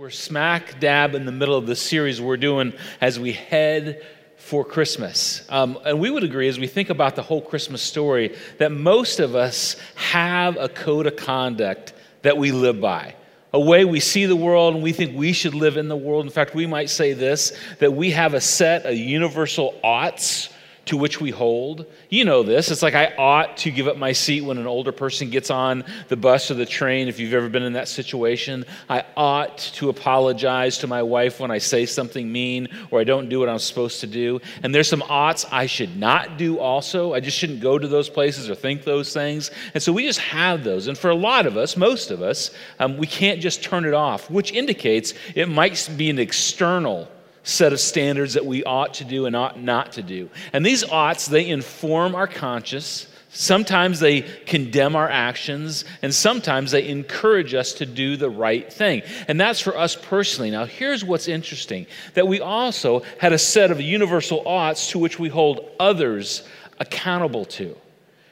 We're smack dab in the middle of the series we're doing as we head for Christmas. Um, and we would agree, as we think about the whole Christmas story, that most of us have a code of conduct that we live by. A way we see the world and we think we should live in the world. In fact, we might say this that we have a set of universal oughts to which we hold. You know this. It's like I ought to give up my seat when an older person gets on the bus or the train. If you've ever been in that situation, I ought to apologize to my wife when I say something mean or I don't do what I'm supposed to do. And there's some oughts I should not do also. I just shouldn't go to those places or think those things. And so we just have those. And for a lot of us, most of us, um, we can't just turn it off, which indicates it might be an external set of standards that we ought to do and ought not to do. And these oughts, they inform our conscience. Sometimes they condemn our actions, and sometimes they encourage us to do the right thing. And that's for us personally. Now, here's what's interesting that we also had a set of universal oughts to which we hold others accountable to.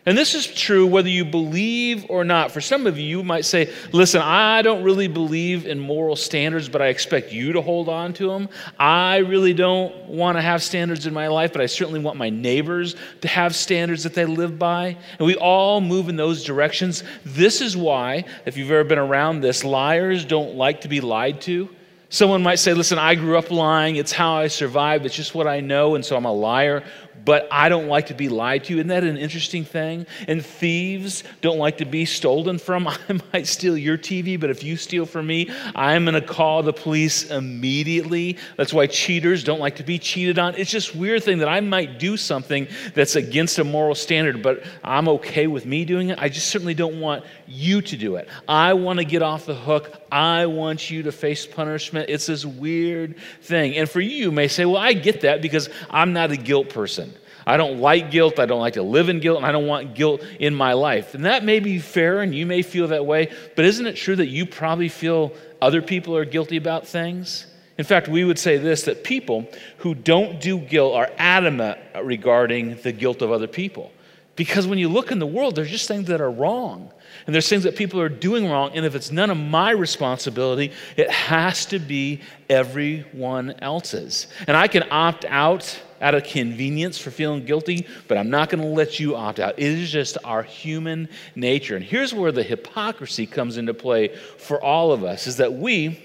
And this is true whether you believe or not. For some of you, you might say, listen, I don't really believe in moral standards, but I expect you to hold on to them. I really don't want to have standards in my life, but I certainly want my neighbors to have standards that they live by. And we all move in those directions. This is why, if you've ever been around this, liars don't like to be lied to. Someone might say, Listen, I grew up lying. It's how I survived. It's just what I know, and so I'm a liar but I don't like to be lied to. Isn't that an interesting thing? And thieves don't like to be stolen from. I might steal your TV, but if you steal from me, I'm going to call the police immediately. That's why cheaters don't like to be cheated on. It's just weird thing that I might do something that's against a moral standard, but I'm okay with me doing it. I just certainly don't want you to do it. I want to get off the hook. I want you to face punishment. It's this weird thing. And for you, you may say, well, I get that because I'm not a guilt person. I don't like guilt. I don't like to live in guilt, and I don't want guilt in my life. And that may be fair, and you may feel that way, but isn't it true that you probably feel other people are guilty about things? In fact, we would say this that people who don't do guilt are adamant regarding the guilt of other people. Because when you look in the world, there's just things that are wrong. And there's things that people are doing wrong. And if it's none of my responsibility, it has to be everyone else's. And I can opt out out of convenience for feeling guilty, but I'm not going to let you opt out. It is just our human nature. And here's where the hypocrisy comes into play for all of us is that we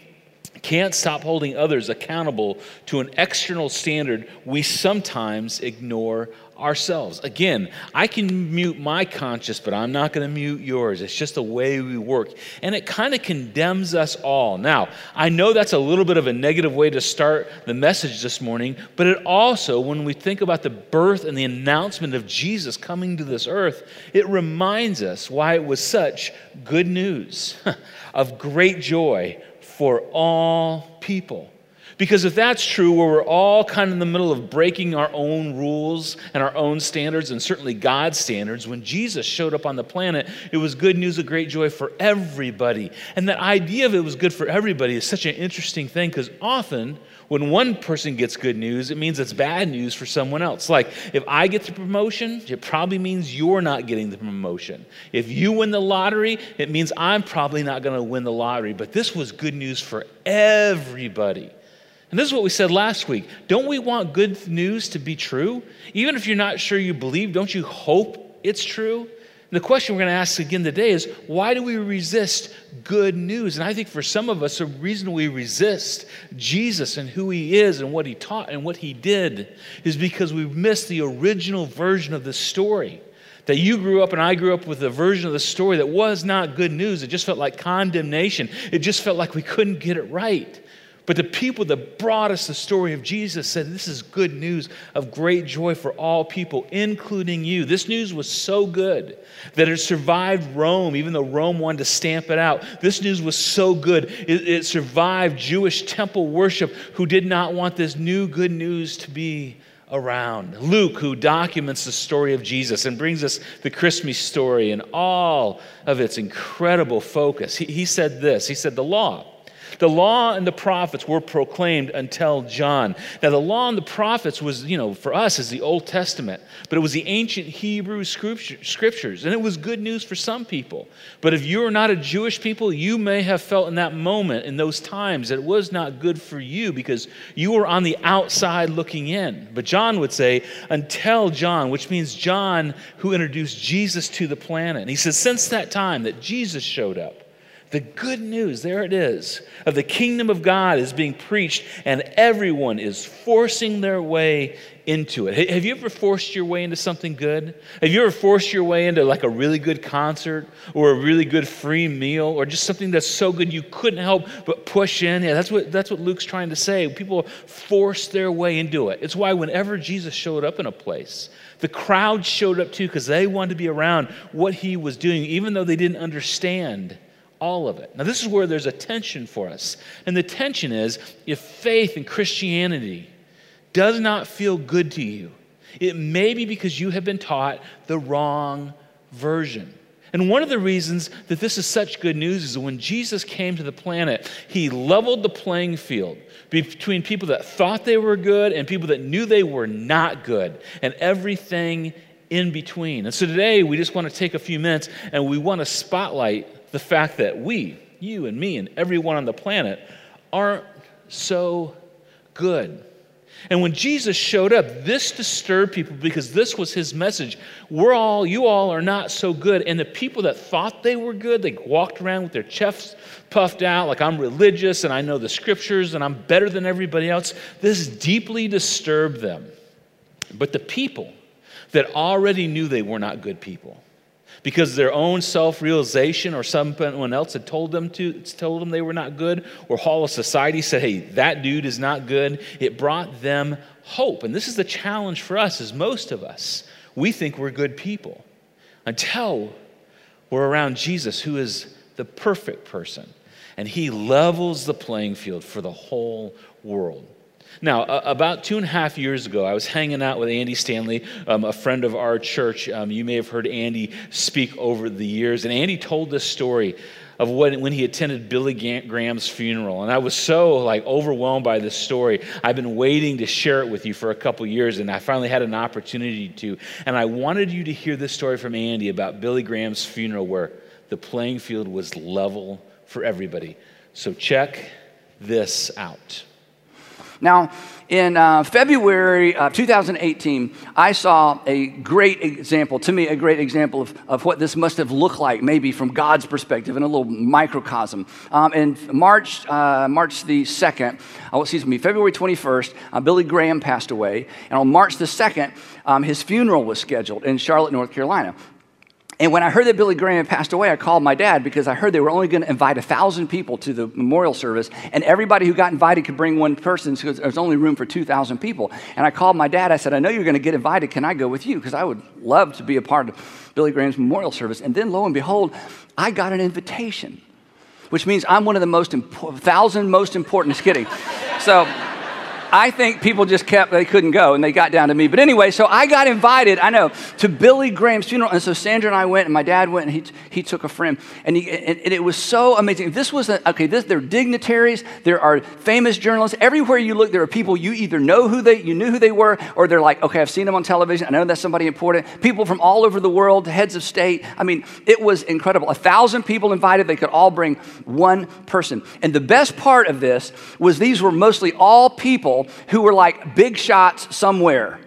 can't stop holding others accountable to an external standard we sometimes ignore ourselves. Again, I can mute my conscience, but I'm not going to mute yours. It's just the way we work. And it kind of condemns us all. Now, I know that's a little bit of a negative way to start the message this morning, but it also, when we think about the birth and the announcement of Jesus coming to this earth, it reminds us why it was such good news of great joy for all people. Because if that's true, where we're all kind of in the middle of breaking our own rules and our own standards, and certainly God's standards, when Jesus showed up on the planet, it was good news of great joy for everybody. And that idea of it was good for everybody is such an interesting thing because often when one person gets good news, it means it's bad news for someone else. Like if I get the promotion, it probably means you're not getting the promotion. If you win the lottery, it means I'm probably not going to win the lottery. But this was good news for everybody. And this is what we said last week. Don't we want good news to be true? Even if you're not sure you believe, don't you hope it's true? And the question we're going to ask again today is why do we resist good news? And I think for some of us, the reason we resist Jesus and who he is and what he taught and what he did is because we missed the original version of the story that you grew up and I grew up with a version of the story that was not good news. It just felt like condemnation. It just felt like we couldn't get it right. But the people that brought us the story of Jesus said, This is good news of great joy for all people, including you. This news was so good that it survived Rome, even though Rome wanted to stamp it out. This news was so good, it, it survived Jewish temple worship, who did not want this new good news to be around. Luke, who documents the story of Jesus and brings us the Christmas story and all of its incredible focus, he, he said this He said, The law The law and the prophets were proclaimed until John. Now, the law and the prophets was, you know, for us is the Old Testament, but it was the ancient Hebrew scriptures, and it was good news for some people. But if you are not a Jewish people, you may have felt in that moment, in those times, that it was not good for you because you were on the outside looking in. But John would say, until John, which means John who introduced Jesus to the planet. And he says, since that time that Jesus showed up, the good news, there it is, of the kingdom of God is being preached, and everyone is forcing their way into it. Have you ever forced your way into something good? Have you ever forced your way into like a really good concert or a really good free meal or just something that's so good you couldn't help but push in? Yeah, that's what, that's what Luke's trying to say. People force their way into it. It's why whenever Jesus showed up in a place, the crowd showed up too because they wanted to be around what he was doing, even though they didn't understand all of it. Now, this is where there's a tension for us. And the tension is if faith and Christianity does not feel good to you, it may be because you have been taught the wrong version. And one of the reasons that this is such good news is that when Jesus came to the planet, he leveled the playing field between people that thought they were good and people that knew they were not good, and everything in between. And so today, we just want to take a few minutes and we want to spotlight the fact that we, you and me and everyone on the planet, aren't so good. And when Jesus showed up, this disturbed people because this was his message. We're all, you all are not so good. And the people that thought they were good, they walked around with their chests puffed out, like I'm religious and I know the scriptures and I'm better than everybody else. This deeply disturbed them. But the people that already knew they were not good people, because their own self-realization or someone else had told them to told them they were not good or hall of society said hey that dude is not good. It brought them hope. And this is the challenge for us as most of us. We think we're good people until we're around jesus who is the perfect person. And he levels the playing field for the whole world now, uh, about two and a half years ago, I was hanging out with Andy Stanley, um, a friend of our church. Um, you may have heard Andy speak over the years. And Andy told this story of when, when he attended Billy Graham's funeral. And I was so like overwhelmed by this story. I've been waiting to share it with you for a couple years, and I finally had an opportunity to. And I wanted you to hear this story from Andy about Billy Graham's funeral where the playing field was level for everybody. So check this out. Now, in uh, February of 2018, I saw a great example, to me, a great example of, of what this must have looked like, maybe from God's perspective, in a little microcosm. Um, in March, uh, March the 2nd, oh, excuse me, February 21st, uh, Billy Graham passed away. And on March the 2nd, um, his funeral was scheduled in Charlotte, North Carolina. And when I heard that Billy Graham had passed away, I called my dad because I heard they were only going to invite a thousand people to the memorial service, and everybody who got invited could bring one person because there was only room for 2,000 people. And I called my dad. I said, I know you're going to get invited. Can I go with you? Because I would love to be a part of Billy Graham's memorial service. And then lo and behold, I got an invitation, which means I'm one of the most impo- thousand most important. Just kidding. So. I think people just kept, they couldn't go and they got down to me. But anyway, so I got invited, I know, to Billy Graham's funeral. And so Sandra and I went, and my dad went, and he, he took a friend. And, he, and, and it was so amazing. This was, a, okay, this, there are dignitaries, there are famous journalists. Everywhere you look, there are people you either know who they, you knew who they were, or they're like, okay, I've seen them on television. I know that's somebody important. People from all over the world, heads of state. I mean, it was incredible. A thousand people invited, they could all bring one person. And the best part of this was these were mostly all people who were like big shots somewhere,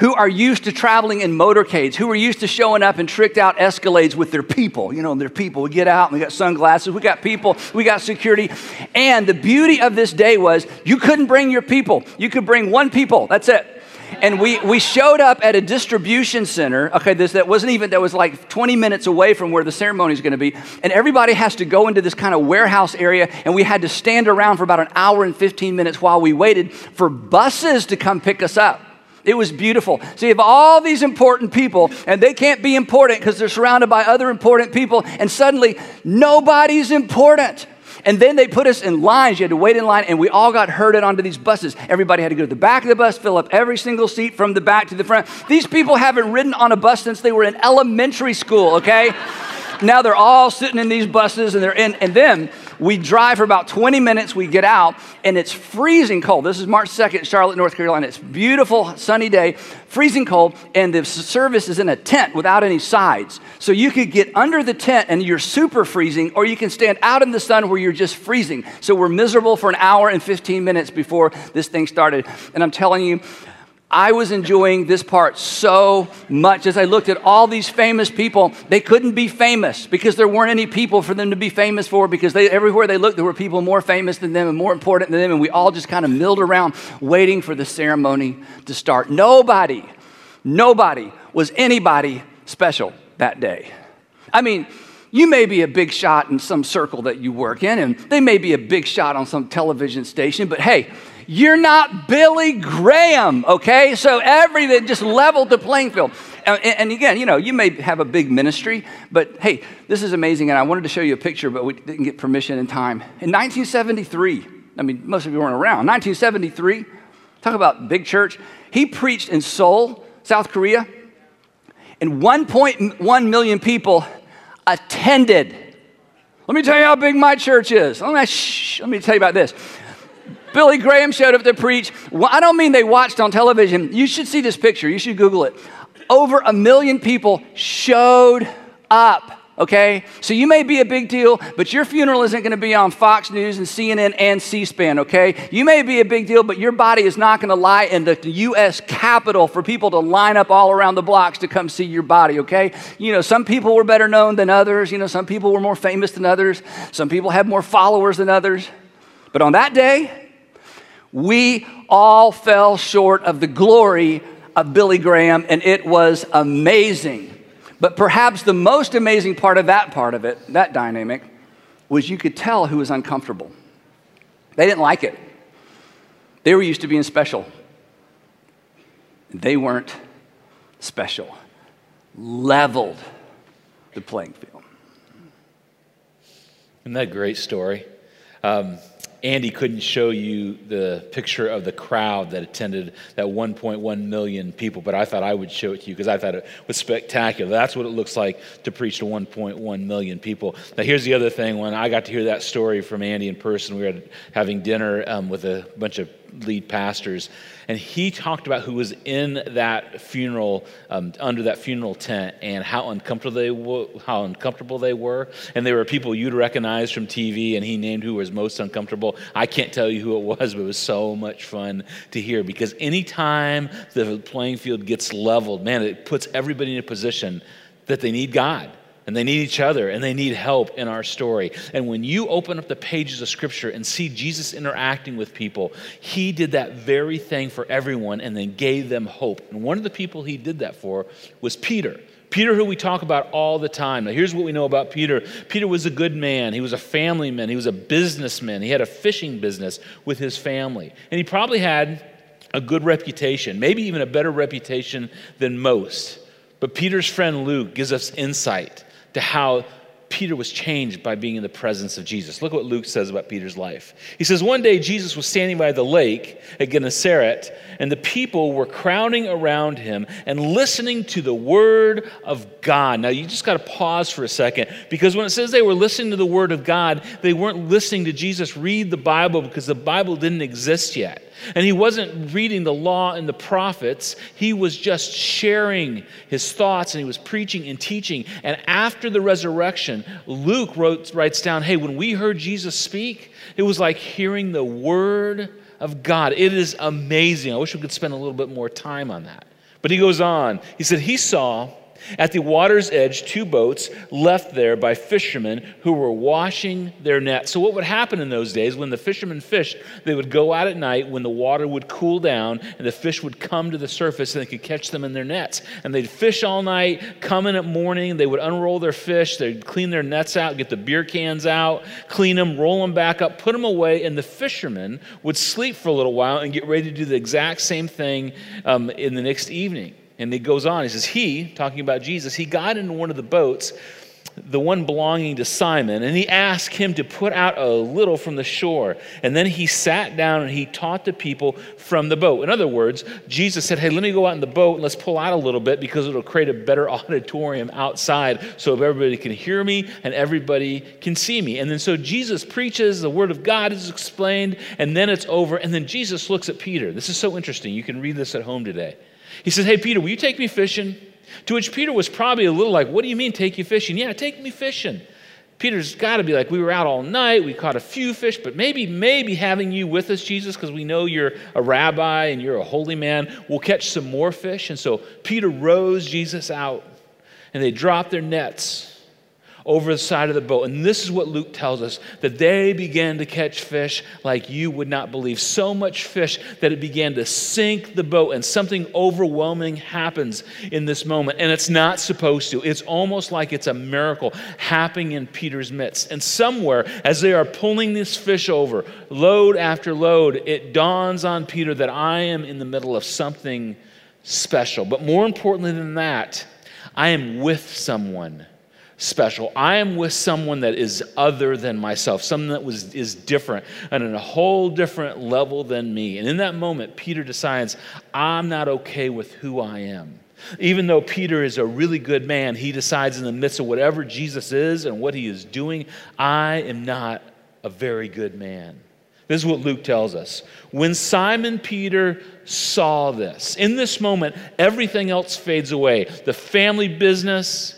who are used to traveling in motorcades, who are used to showing up in tricked out escalades with their people. You know, their people. We get out and we got sunglasses, we got people, we got security. And the beauty of this day was you couldn't bring your people, you could bring one people. That's it and we, we showed up at a distribution center okay this that wasn't even that was like 20 minutes away from where the ceremony is going to be and everybody has to go into this kind of warehouse area and we had to stand around for about an hour and 15 minutes while we waited for buses to come pick us up it was beautiful. So you have all these important people, and they can't be important because they're surrounded by other important people, and suddenly nobody's important. And then they put us in lines. You had to wait in line, and we all got herded onto these buses. Everybody had to go to the back of the bus, fill up every single seat from the back to the front. These people haven't ridden on a bus since they were in elementary school, okay? now they're all sitting in these buses, and they're in. And then We drive for about 20 minutes, we get out, and it's freezing cold. This is March 2nd, Charlotte, North Carolina. It's beautiful, sunny day, freezing cold, and the service is in a tent without any sides. So you could get under the tent and you're super freezing, or you can stand out in the sun where you're just freezing. So we're miserable for an hour and 15 minutes before this thing started. And I'm telling you, I was enjoying this part so much as I looked at all these famous people. They couldn't be famous because there weren't any people for them to be famous for because they, everywhere they looked, there were people more famous than them and more important than them. And we all just kind of milled around waiting for the ceremony to start. Nobody, nobody was anybody special that day. I mean, you may be a big shot in some circle that you work in, and they may be a big shot on some television station, but hey, you're not Billy Graham, okay? So everything just leveled the playing field. Uh, and, and, again, you know, you may have a big ministry, but hey, this is amazing. And I wanted to show you a picture, but we didn't get permission in time. In 1973, I mean, most of you weren't around. 1973, talk about big church. He preached in Seoul, South Korea, and 1.1 million people attended. Let me tell you how big my church is. Let me, shh, let me tell you about this. Billy Graham showed up to preach. Well, I don't mean they watched on television. You should see this picture. You should Google it. Over a million people showed up. Okay? So you may be a big deal, but your funeral isn't going to be on Fox News and CNN and C SPAN, okay? You may be a big deal, but your body is not going to lie in the U.S. Capitol for people to line up all around the blocks to come see your body, okay? You know, some people were better known than others. You know, some people were more famous than others. Some people had more followers than others. But on that day, we all fell short of the glory of Billy Graham, and it was amazing. But perhaps the most amazing part of that part of it, that dynamic, was you could tell who was uncomfortable. They didn't like it. They were used to being special. They weren't special. Leveled the playing field. Isn't that a great story? Um, Andy couldn't show you the picture of the crowd that attended that 1.1 million people, but I thought I would show it to you because I thought it was spectacular. That's what it looks like to preach to 1.1 million people. Now, here's the other thing when I got to hear that story from Andy in person, we were having dinner um, with a bunch of lead pastors, and he talked about who was in that funeral, um, under that funeral tent, and how uncomfortable they how uncomfortable they were. And there were people you'd recognize from TV, and he named who was most uncomfortable. I can't tell you who it was, but it was so much fun to hear because anytime the playing field gets leveled, man, it puts everybody in a position that they need God and they need each other and they need help in our story. And when you open up the pages of Scripture and see Jesus interacting with people, he did that very thing for everyone and then gave them hope. And one of the people he did that for was Peter. Peter, who we talk about all the time. Now, here's what we know about Peter Peter was a good man. He was a family man. He was a businessman. He had a fishing business with his family. And he probably had a good reputation, maybe even a better reputation than most. But Peter's friend Luke gives us insight to how Peter was changed by being in the presence of Jesus. Look what Luke says about Peter's life. He says, One day Jesus was standing by the lake at Gennesaret, and the people were crowding around him and listening to the word of God. Now, you just got to pause for a second because when it says they were listening to the word of God, they weren't listening to Jesus read the Bible because the Bible didn't exist yet. And he wasn't reading the law and the prophets, he was just sharing his thoughts and he was preaching and teaching. And after the resurrection, Luke wrote, writes down hey, when we heard Jesus speak, it was like hearing the word of God. It is amazing. I wish we could spend a little bit more time on that. But he goes on. He said, He saw at the water's edge, two boats left there by fishermen who were washing their nets. So, what would happen in those days when the fishermen fished? They would go out at night when the water would cool down and the fish would come to the surface and they could catch them in their nets. And they'd fish all night, come in at morning, they would unroll their fish, they'd clean their nets out, get the beer cans out, clean them, roll them back up, put them away, and the fishermen would sleep for a little while and get ready to do the exact same thing um, in the next evening. And he goes on, he says, He, talking about Jesus, he got into one of the boats the one belonging to Simon, and he asked him to put out a little from the shore. And then he sat down and he taught the people from the boat. In other words, Jesus said, Hey, let me go out in the boat and let's pull out a little bit because it'll create a better auditorium outside so everybody can hear me and everybody can see me. And then so Jesus preaches, the word of God is explained, and then it's over. And then Jesus looks at Peter. This is so interesting. You can read this at home today. He says, Hey, Peter, will you take me fishing? To which Peter was probably a little like, What do you mean, take you fishing? Yeah, take me fishing. Peter's got to be like, We were out all night, we caught a few fish, but maybe, maybe having you with us, Jesus, because we know you're a rabbi and you're a holy man, we'll catch some more fish. And so Peter rows Jesus out, and they drop their nets over the side of the boat. And this is what Luke tells us that they began to catch fish like you would not believe. So much fish that it began to sink the boat, and something overwhelming happens in this moment. And it's not supposed to. It's almost like it's a miracle happening in Peter's midst. And somewhere, as they are pulling this fish over, load after load, it dawns on Peter that I am in the middle of something special. But more importantly than that, I am with someone special. I am with someone that is other than myself, someone that was, is different and on a whole different level than me. And in that moment, Peter decides, I'm not okay with who I am. Even though Peter is a really good man, he decides in the midst of whatever Jesus is and what he is doing, I am not a very good man. This is what Luke tells us. When Simon Peter saw this, in this moment, everything else fades away. The family business,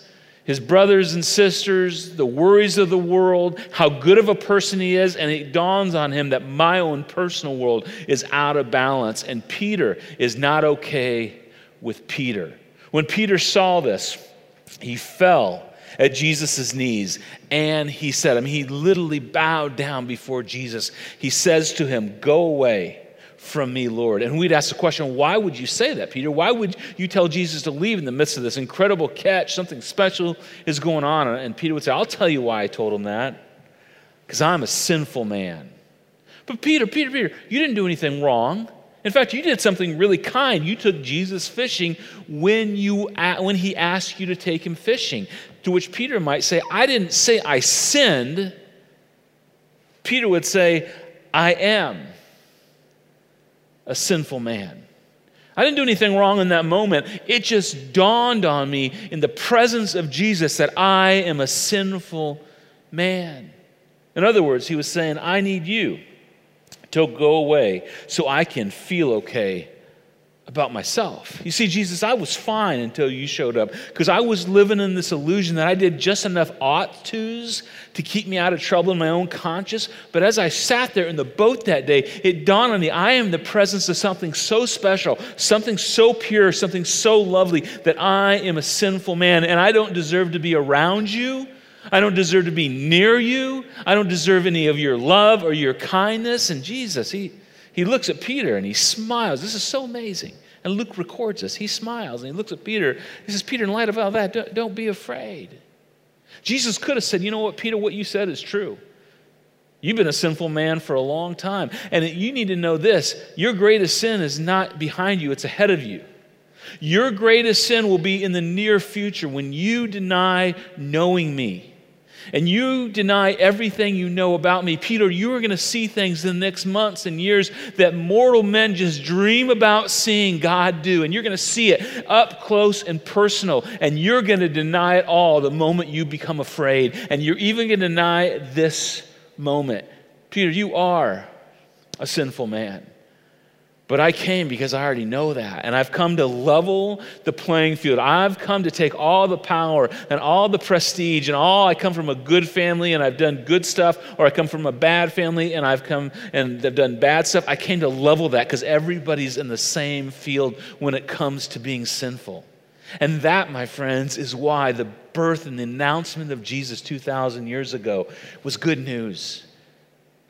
his brothers and sisters, the worries of the world, how good of a person he is, and it dawns on him that my own personal world is out of balance, and Peter is not okay with Peter. When Peter saw this, he fell at Jesus' knees and he said, I mean, he literally bowed down before Jesus. He says to him, Go away from me, Lord. And we'd ask the question, why would you say that, Peter? Why would you tell Jesus to leave in the midst of this incredible catch? Something special is going on. And Peter would say, I'll tell you why I told him that. Because I'm a sinful man. But Peter, Peter, Peter, you didn't do anything wrong. In fact, you did something really kind. You took Jesus fishing when, you, when he asked you to take him fishing. To which Peter might say, I didn't say I sinned. Peter would say, I am a sinful man. I didn't do anything wrong in that moment. It just dawned on me in the presence of Jesus that I am a sinful man. In other words, he was saying, I need you to go away so I can feel okay about myself. You see, Jesus, I was fine until you showed up because I was living in this illusion that I did just enough ought tos to keep me out of trouble in my own conscience. But as I sat there in the boat that day, it dawned on me I am the presence of something so special, something so pure, something so lovely that I am a sinful man and I don't deserve to be around you. I don't deserve to be near you. I don't deserve any of your love or your kindness. And Jesus, He he looks at Peter and he smiles. This is so amazing. And Luke records this. He smiles and he looks at Peter. He says, Peter, in light of all that, don't, don't be afraid. Jesus could have said, You know what, Peter, what you said is true. You've been a sinful man for a long time. And you need to know this your greatest sin is not behind you, it's ahead of you. Your greatest sin will be in the near future when you deny knowing me and you deny everything you know about me, Peter, you are going to see things in the next months and years that mortal men just dream about seeing God do. And you're going to see it up close and personal. And you're going to deny it all the moment you become afraid. And you're even going to deny this moment. Peter, you are a sinful man. But I came because I already know that. And I've come to level the playing field. I've come to take all the power and all the prestige and all. I come from a good family and I've done good stuff, or I come from a bad family and I've come and I've done bad stuff. I came to level that because everybody's in the same field when it comes to being sinful. And that, my friends, is why the birth and the announcement of Jesus 2,000 years ago was good news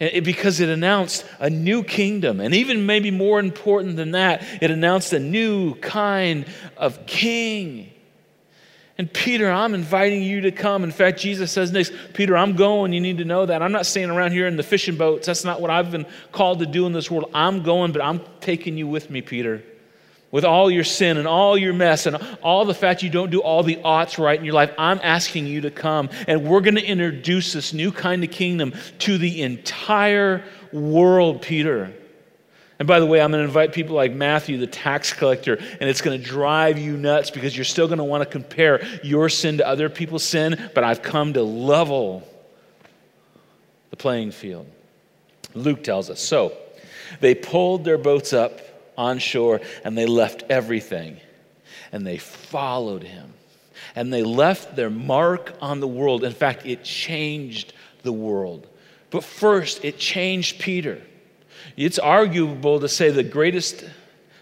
because it announced a new kingdom. And even maybe more important than that, it announced a new kind of king. And Peter, I'm inviting you to come. In fact, Jesus says next, Peter, I'm going. You need to know that. I'm not staying around here in the fishing boats. That's not what I've been called to do in this world. I'm going, but I'm taking you with me, Peter. With all your sin and all your mess and all the fact you don't do all the oughts right in your life, I'm asking you to come and we're going to introduce this new kind of kingdom to the entire world, Peter. And by the way, I'm going to invite people like Matthew, the tax collector, and it's going to drive you nuts because you're still going to want to compare your sin to other people's sin, but I've come to level the playing field. Luke tells us. So they pulled their boats up on shore and they left everything and they followed him. And they left their mark on the world. In fact, it changed the world. But first, it changed Peter. It's arguable to say the greatest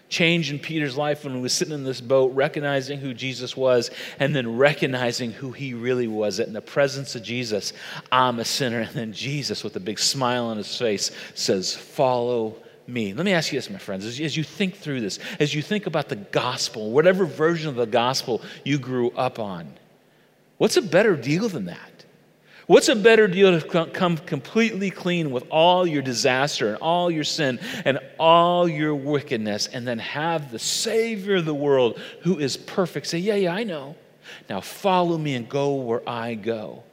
change in Peter's life when he was sitting in this boat, recognizing who Jesus was, and then recognizing who he really was. That in the presence of Jesus, I'm a sinner. And then Jesus, with a big smile on his face, says, Follow me. Let me ask you this, my friends, as, as you think through this, as you think about the gospel, whatever version of the gospel you grew up on, what's a better deal than that? What's a better deal to come completely clean with all your disaster and all your sin and all your wickedness and then have the Savior of the world who is perfect say, Yeah, yeah, I know. Now follow me and go where I go.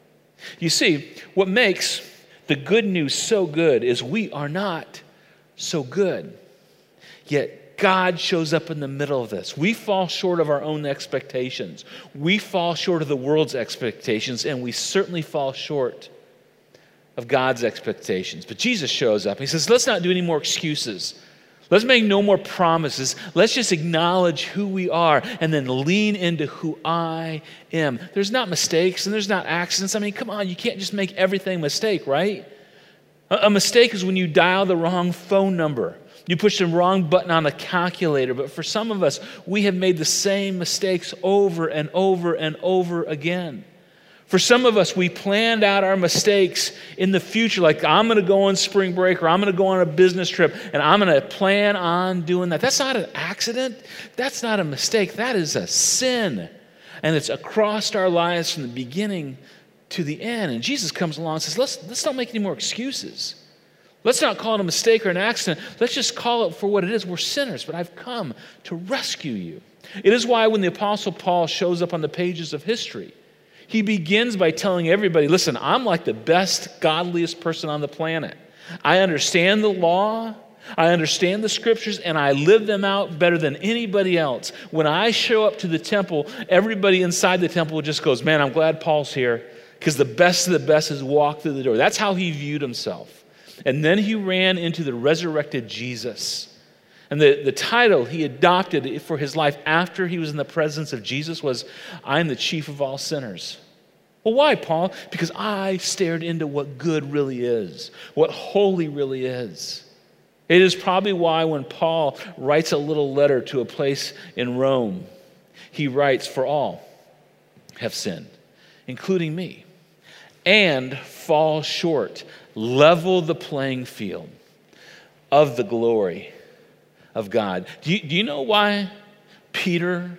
You see, what makes the good news so good is we are not so good. Yet God shows up in the middle of this. We fall short of our own expectations. We fall short of the world's expectations, and we certainly fall short of God's expectations. But Jesus shows up. He says, Let's not do any more excuses. Let's make no more promises. Let's just acknowledge who we are and then lean into who I am. There's not mistakes and there's not accidents. I mean, come on, you can't just make everything a mistake, right? A mistake is when you dial the wrong phone number. You push the wrong button on the calculator. But for some of us, we have made the same mistakes over and over and over again. For some of us, we planned out our mistakes in the future, like I'm going to go on spring break or I'm going to go on a business trip and I'm going to plan on doing that. That's not an accident. That's not a mistake. That is a sin. And it's across our lives from the beginning to the end. And Jesus comes along and says, let's, let's not make any more excuses. Let's not call it a mistake or an accident. Let's just call it for what it is. We're sinners, but I've come to rescue you. It is why when the Apostle Paul shows up on the pages of history, he begins by telling everybody listen, I'm like the best, godliest person on the planet. I understand the law. I understand the scriptures and I live them out better than anybody else. When I show up to the temple, everybody inside the temple just goes, Man, I'm glad Paul's here because the best of the best has walked through the door. That's how he viewed himself. And then he ran into the resurrected Jesus. And the, the title he adopted for his life after he was in the presence of Jesus was, I'm the chief of all sinners. Well, why, Paul? Because I stared into what good really is, what holy really is. It is probably why when Paul writes a little letter to a place in Rome, he writes, For all have sinned, including me and fall short. Level the playing field of the glory of God. Do you, do you know why Peter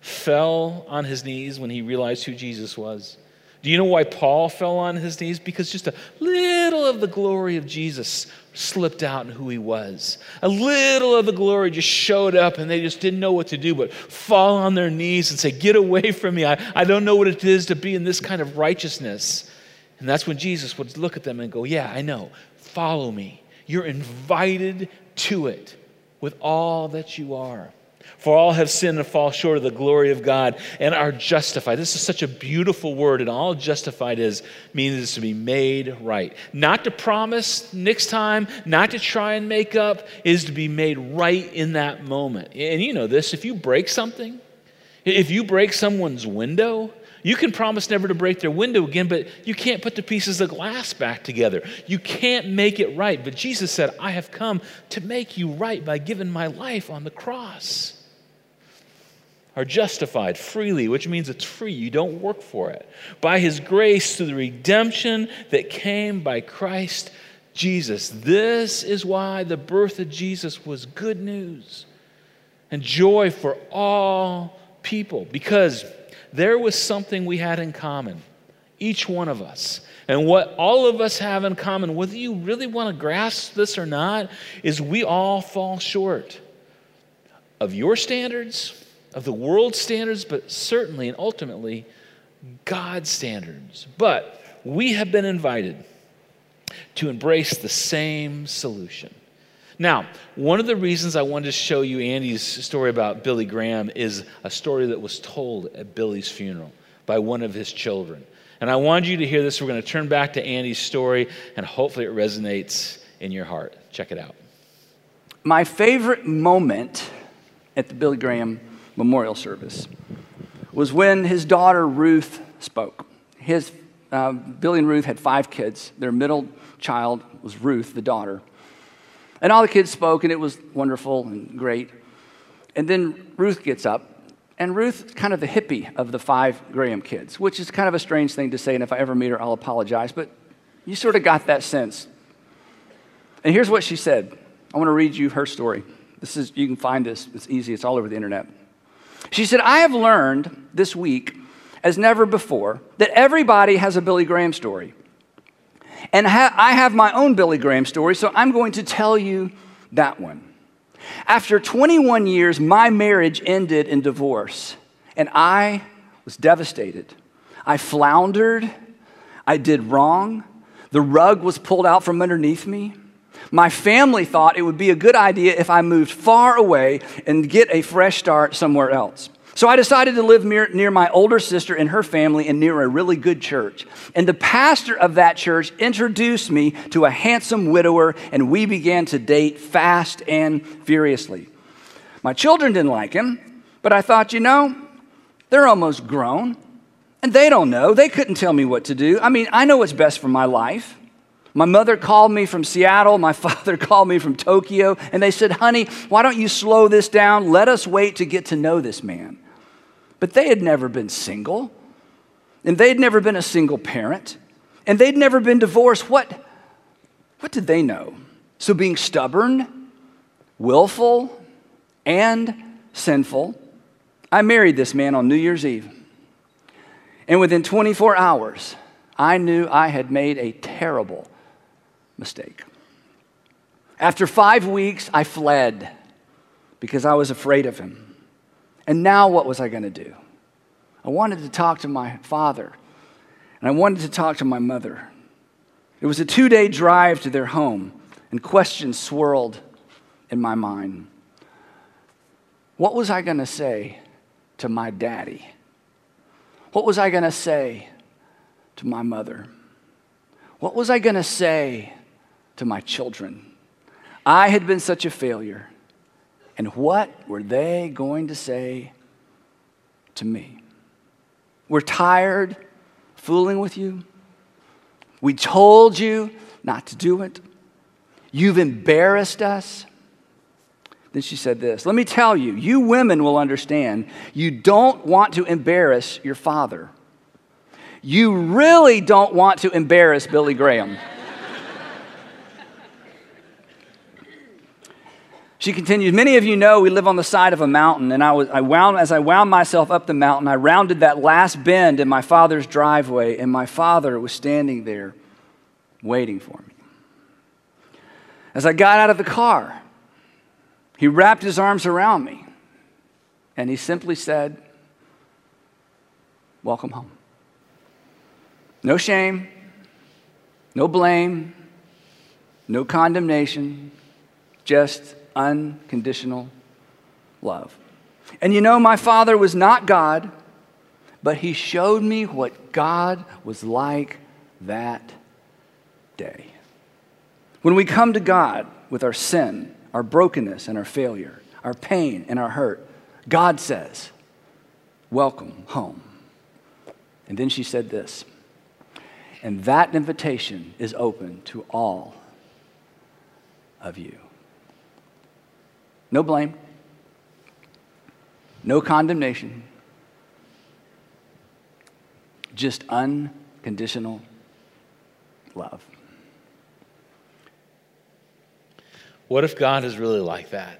fell on his knees when he realized who Jesus was? Do you know why Paul fell on his knees? Because just a little of the glory of Jesus slipped out in who he was. A little of the glory just showed up and they just didn't know what to do but fall on their knees and say, Get away from me. I, I don't know what it is to be in this kind of righteousness. And that's when Jesus would look at them and go, Yeah, I know. Follow me. You're invited to it with all that you are. For all have sinned and fall short of the glory of God and are justified. This is such a beautiful word, and all justified is means is to be made right. Not to promise next time, not to try and make up, is to be made right in that moment. And you know this if you break something, if you break someone's window, you can promise never to break their window again, but you can't put the pieces of glass back together. You can't make it right. But Jesus said, I have come to make you right by giving my life on the cross. Are justified freely, which means it's free. You don't work for it. By his grace through the redemption that came by Christ Jesus. This is why the birth of Jesus was good news and joy for all people, because there was something we had in common, each one of us. And what all of us have in common, whether you really want to grasp this or not, is we all fall short of your standards, of the world's standards, but certainly and ultimately God's standards. But we have been invited to embrace the same solution. Now, one of the reasons I wanted to show you Andy's story about Billy Graham is a story that was told at Billy's funeral by one of his children. And I wanted you to hear this. We're going to turn back to Andy's story, and hopefully it resonates in your heart. Check it out. My favorite moment at the Billy Graham memorial service was when his daughter Ruth spoke. His, uh, Billy and Ruth had five kids. Their middle child was Ruth, the daughter. And all the kids spoke, and it was wonderful and great. And then Ruth gets up, and Ruth, kind of the hippie of the five Graham kids, which is kind of a strange thing to say, and if I ever meet her, I'll apologize, but you sort of got that sense. And here's what she said. I want to read you her story. This is, you can find this, it's easy, it's all over the internet. She said, I have learned this week, as never before, that everybody has a Billy Graham story. And ha- I have my own Billy Graham story, so I'm going to tell you that one. After 21 years, my marriage ended in divorce, and I was devastated. I floundered. I did wrong. The rug was pulled out from underneath me. My family thought it would be a good idea if I moved far away and get a fresh start somewhere else. So I decided to live near, near, my older sister and her family and near a really good church. And the pastor of that church introduced me to a handsome widower, and we began to date fast and furiously. My children didn't like him, but I thought, you know, they're almost grown, and they don't know. They couldn't tell me what to do. I mean, I know what's best for my life. My mother called me from Seattle. My father called me from Tokyo. And they said, honey, why don't you slow this down? Let us wait to get to know this man. But they had never been single, and they'd never been a single parent, and they'd never been divorced. What, what did they know? So, being stubborn, willful, and sinful, I married this man on New Year's Eve. And within 24 hours, I knew I had made a terrible mistake. After five weeks, I fled because I was afraid of him. And now what was I going to do? I wanted to talk to my father, and I wanted to talk to my mother. It was a two day drive to their home, and questions swirled in my mind. What was I going to say to my daddy? What was I going to say to my mother? What was I going to say to my children? I had been such a failure. And what were they going to say to me? We're tired fooling with you. We told you not to do it. You've embarrassed us. Then she said this Let me tell you, you women will understand. You don't want to embarrass your father. You really don't want to embarrass Billy Graham. She continues, Many of you know we live on the side of a mountain, and I, was, I wound, as I wound myself up the mountain, I rounded that last bend in my father's driveway, and my father was standing there waiting for me. As I got out of the car, he wrapped his arms around me, and he simply said, Welcome home. No shame, no blame, no condemnation, just unconditional love. And you know, my father was not God, but he showed me what God was like that day. When we come to God with our sin, our brokenness, and our failure, our pain and our hurt, God says, Welcome home. And then she said this, and that invitation is open to all of you. No blame, no condemnation, just unconditional love. What if God is really like that?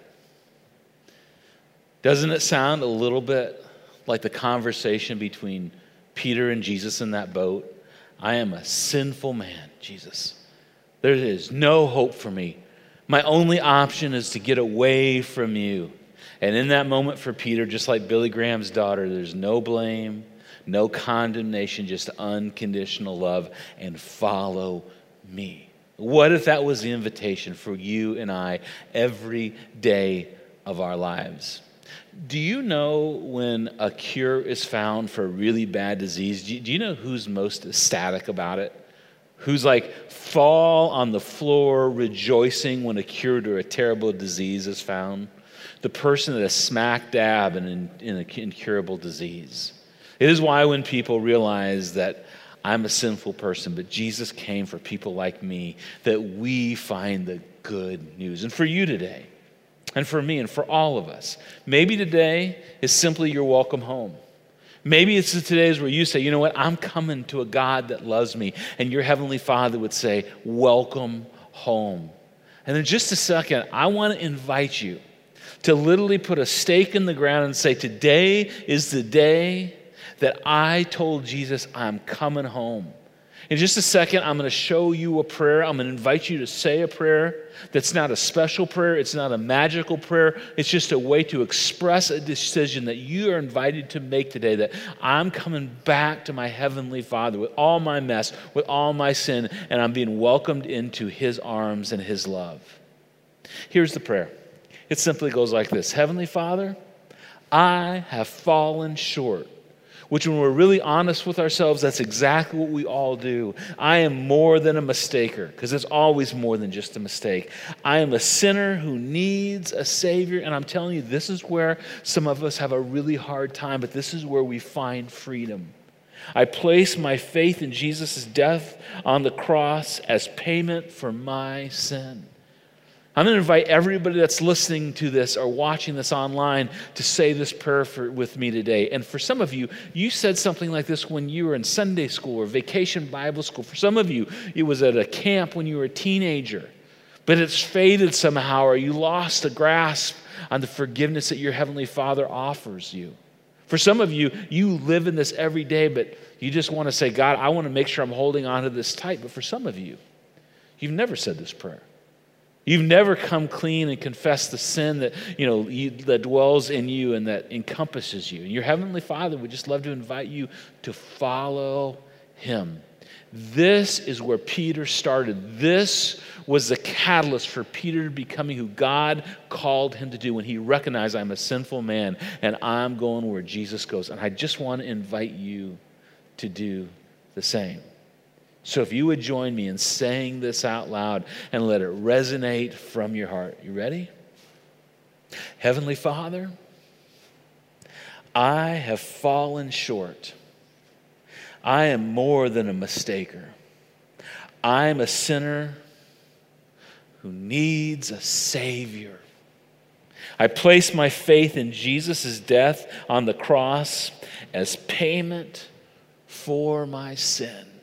Doesn't it sound a little bit like the conversation between Peter and Jesus in that boat? I am a sinful man, Jesus. There is no hope for me. My only option is to get away from you. And in that moment for Peter, just like Billy Graham's daughter, there's no blame, no condemnation, just unconditional love, and follow me. What if that was the invitation for you and I every day of our lives? Do you know when a cure is found for a really bad disease? Do you know who's most ecstatic about it? Who's like fall on the floor rejoicing when a cure to a terrible disease is found? The person that is smack dab in, in an incurable disease. It is why when people realize that I'm a sinful person, but Jesus came for people like me, that we find the good news. And for you today, and for me, and for all of us, maybe today is simply your welcome home. Maybe it's today's where you say, you know what, I'm coming to a God that loves me. And your Heavenly Father would say, welcome home. And in just a second, I want to invite you to literally put a stake in the ground and say, today is the day that I told Jesus I'm coming home. In just a second, I'm going to show you a prayer. I'm going to invite you to say a prayer that's not a special prayer, it's not a magical prayer. It's just a way to express a decision that you are invited to make today that I'm coming back to my Heavenly Father with all my mess, with all my sin, and I'm being welcomed into His arms and His love. Here's the prayer it simply goes like this Heavenly Father, I have fallen short which, when we're really honest with ourselves, that's exactly what we all do. I am more than a mistaker, because it's always more than just a mistake. I am a sinner who needs a Savior, and I'm telling you, this is where some of us have a really hard time, but this is where we find freedom. I place my faith in Jesus' death on the cross as payment for my sin. I'm going to invite everybody that's listening to this or watching this online to say this prayer for, with me today. And for some of you, you said something like this when you were in Sunday school or vacation Bible school. For some of you, it was at a camp when you were a teenager, but it's faded somehow, or you lost a grasp on the forgiveness that your Heavenly Father offers you. For some of you, you live in this every day, but you just want to say, God, I want to make sure I'm holding on to this tight. But for some of you, you've never said this prayer. You've never come clean and confessed the sin that, you know, you, that dwells in you and that encompasses you. And your Heavenly Father would just love to invite you to follow Him. This is where Peter started. This was the catalyst for Peter becoming who God called him to do when he recognized I'm a sinful man and I'm going where Jesus goes. And I just want to invite you to do the same. So if you would join me in saying this out loud and let it resonate from your heart. You ready? Heavenly Father, I have fallen short. I am more than a mistaker. I am a sinner who needs a Savior. I place my faith in Jesus' death on the cross as payment for my sin.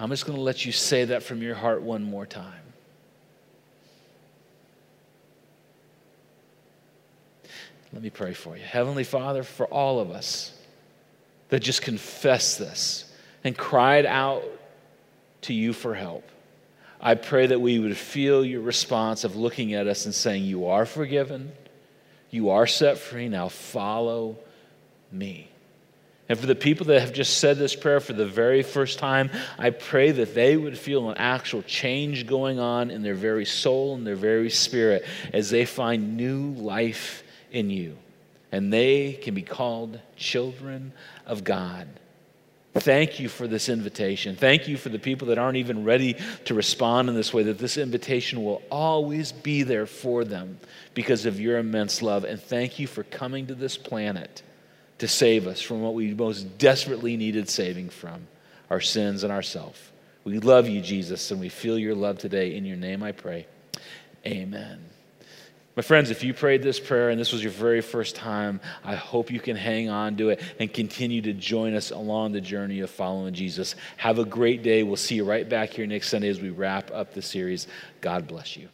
I'm just going to let you say that from your heart one more time. Let me pray for you. Heavenly Father, for all of us that just confessed this and cried out to you for help, I pray that we would feel your response of looking at us and saying, You are forgiven, you are set free, now follow me. And for the people that have just said this prayer for the very first time, I pray that they would feel an actual change going on in their very soul and their very spirit as they find new life in you. And they can be called children of God. Thank you for this invitation. Thank you for the people that aren't even ready to respond in this way, that this invitation will always be there for them because of your immense love. And thank you for coming to this planet to save us from what we most desperately needed saving from our sins and ourself. We love you, Jesus, and we feel your love today. In your name I pray. Amen. My friends, if you prayed this prayer and this was your very first time, I hope you can hang on to it and continue to join us along the journey of following Jesus. Have a great day. We'll see you right back here next Sunday as we wrap up the series. God bless you.